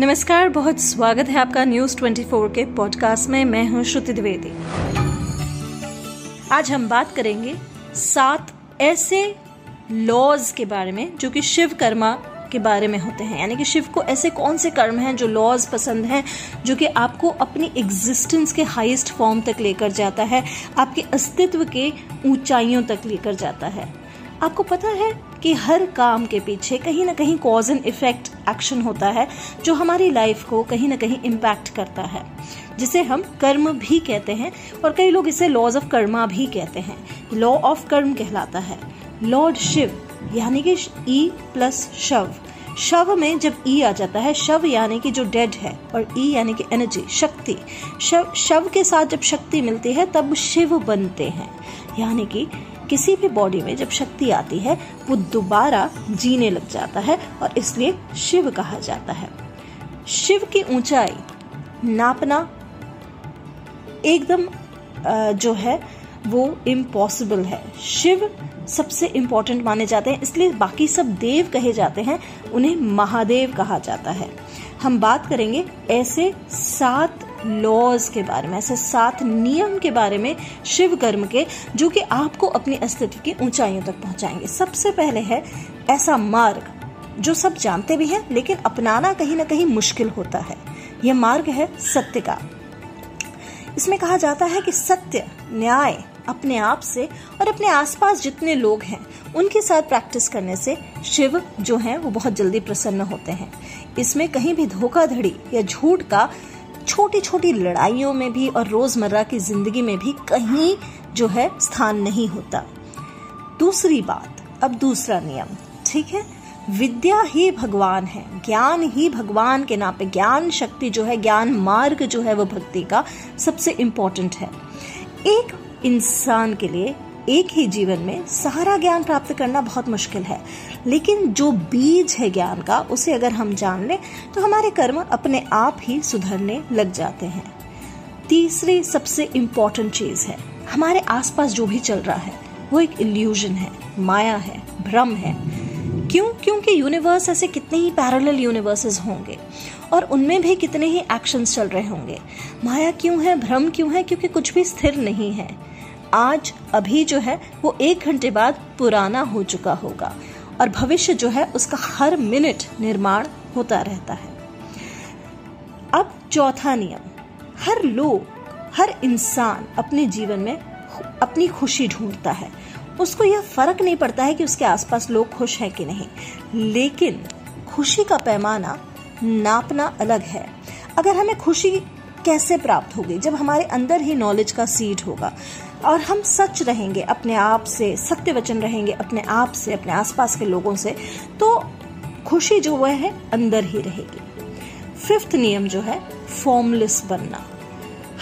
नमस्कार, बहुत स्वागत है आपका न्यूज़ 24 के पॉडकास्ट में। मैं हूँ श्रुति द्विवेदी। आज हम बात करेंगे सात ऐसे लॉज के बारे में, जो कि शिव कर्मा के बारे में होते हैं। यानी कि शिव को ऐसे कौन से कर्म हैं जो लॉज पसंद हैं, जो कि आपको अपनी एग्जिस्टेंस के हाईएस्ट फॉर्म तक लेकर जाता है, आपके अस्तित्व के ऊंचाइयों तक लेकर जाता है। आपको पता है कि हर काम के पीछे कहीं ना कहीं कॉज एंड इफ़ेक्ट एक्शन होता है, जो हमारी लाइफ को कहीं ना कहीं इम्पैक्ट करता है। जिसे हम कर्म भी कहते हैं और कई लोग इसे लॉज ऑफ़ कर्मा भी कहते हैं। लॉ ऑफ़ कर्म कहलाता है। लॉर्ड शिव यानी कि ई प्लस शव शव में जब ई आ जाता है शव यानी कि जो डेड है और ई यानी कि एनर्जी शक्ति। शव शव के साथ जब शक्ति मिलती है, तब शिव बनते हैं। यानी कि किसी भी बॉडी में जब शक्ति आती है, वो दोबारा जीने लग जाता है और इसलिए शिव कहा जाता है। शिव की ऊंचाई नापना एकदम जो है, वो इम्पॉसिबल है। शिव सबसे इम्पोर्टेंट माने जाते हैं, इसलिए बाकी सब देव कहे जाते हैं, उन्हें महादेव कहा जाता है। हम बात करेंगे ऐसे सात लॉज के बारे में, ऐसे सात नियम के बारे में शिव कर्म के, जो कि आपको अपने अस्तित्व की ऊंचाइयों तक पहुंचाएँगे। सबसे पहले है ऐसा मार्ग, जो सब जानते भी हैं, लेकिन अपनाना कहीं ना कहीं मुश्किल होता है। यह मार्ग है सत्य का। इसमें कहा जाता है कि सत्य, न्याय अपने आप से और अपने आसपास जितने लोग हैं, उनके साथ प्रैक्टिस करने से शिव जो हैं, वो बहुत जल्दी प्रसन्न होते हैं। इसमें कहीं भी धोखाधड़ी या झूठ का छोटी छोटी लड़ाइयों में भी और रोज़मर्रा की ज़िंदगी में भी कहीं जो है स्थान नहीं होता। दूसरी बात, अब दूसरा नियम, ठीक है? विद्या ही भगवान है। ज्ञान ही भगवान के नाम पे, ज्ञान शक्ति जो है, ज्ञान मार्ग जो है वो भक्ति का सबसे इम्पोर्टेंट है। एक इंसान के लिए एक ही जीवन में सारा ज्ञान प्राप्त करना बहुत मुश्किल है। लेकिन जो बीज है ज्ञान का, उसे अगर हम जान लें तो हमारे कर्म अपने आप ही सुधरने लग जाते हैं। तीसरी सबसे इम्पोर्टेंट चीज़ है, हमारे आसपास जो भी चल रहा है, वो एक इल्यूजन है, माया है, भ्रम है। क्यों? क्योंकि यूनिवर्स ऐसे कितने ही पैरेलल यूनिवर्सेस होंगे, और उनमें भी कितने ही एक्शंस चल रहे होंगे। माया क्यों है, भ्रम क्यों है? क्योंकि कुछ भी स्थिर नहीं है। आज अभी जो है, वो एक घंटे बाद पुराना हो चुका होगा और भविष्य जो है, उसका हर मिनट निर्माण होता रहता है। अब चौथा नियम, हर लोग, हर इंसान अपने जीवन में अपनी खुशी ढूंढता है। उसको यह फ़र्क नहीं पड़ता है कि उसके आसपास लोग खुश हैं कि नहीं। लेकिन खुशी का पैमाना नापना अलग है। अगर हमें खुशी कैसे प्राप्त होगी? जब हमारे अंदर ही नॉलेज का सीड होगा और हम सच रहेंगे, अपने आप से, सत्य वचन रहेंगे, अपने आप से, अपने आसपास के लोगों से तो खुशी जो वह है, अंदर ही रहेगी। फिफ्थ नियम जो है फॉर्मलेस बनना।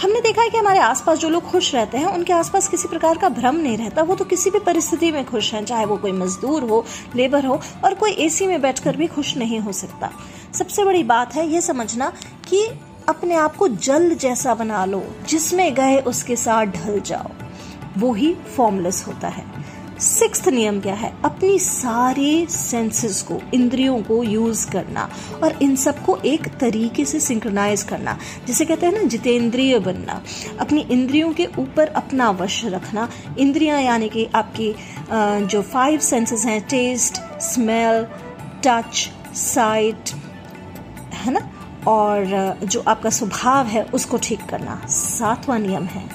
हमने देखा है कि हमारे आसपास जो लोग खुश रहते हैं, उनके आसपास किसी प्रकार का भ्रम नहीं रहता। वो तो किसी भी परिस्थिति में खुश हैं, चाहे वो कोई मजदूर हो, लेबर हो, और कोई एसी में बैठकर भी खुश नहीं हो सकता। सबसे बड़ी बात है ये समझना कि अपने आप को जल जैसा बना लो, जिसमें गए उसके साथ ढल जाओ। वो ही फॉर्मलेस होता है। सिक्स नियम क्या है? अपनी सारे सेंसेस को, इंद्रियों को यूज़ करना और इन सबको एक तरीके से सिंक्रोनाइज करना। जिसे कहते हैं ना, जितेंद्रिय बनना। अपनी इंद्रियों के ऊपर अपना वश रखना। इंद्रियाँ यानी कि आपकी जो फाइव सेंसेस हैं टेस्ट स्मेल टच साइट है ना? और जो आपका स्वभाव है, उसको ठीक करना। सातवां नियम है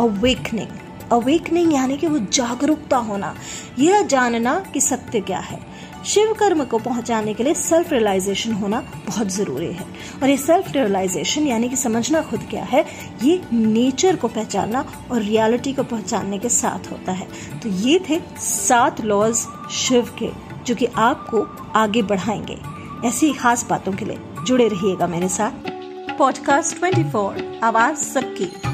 अवेकनिंग अवेकनिंग, यानी कि वो जागरूकता होना, यह जानना कि सत्य क्या है। शिव कर्म को पहुँचाने के लिए सेल्फ रियलाइजेशन होना बहुत ज़रूरी है। और ये सेल्फ रियलाइजेशन यानी कि समझना खुद क्या है, ये नेचर को पहचानना और रियलिटी को पहचानने के साथ होता है। तो ये थे सात लॉज शिव के, जो कि आपको आगे बढ़ाएँगे। ऐसी खास बातों के लिए जुड़े रहिएगा मेरे साथ। पॉडकास्ट 24 आवाज़ सबकी।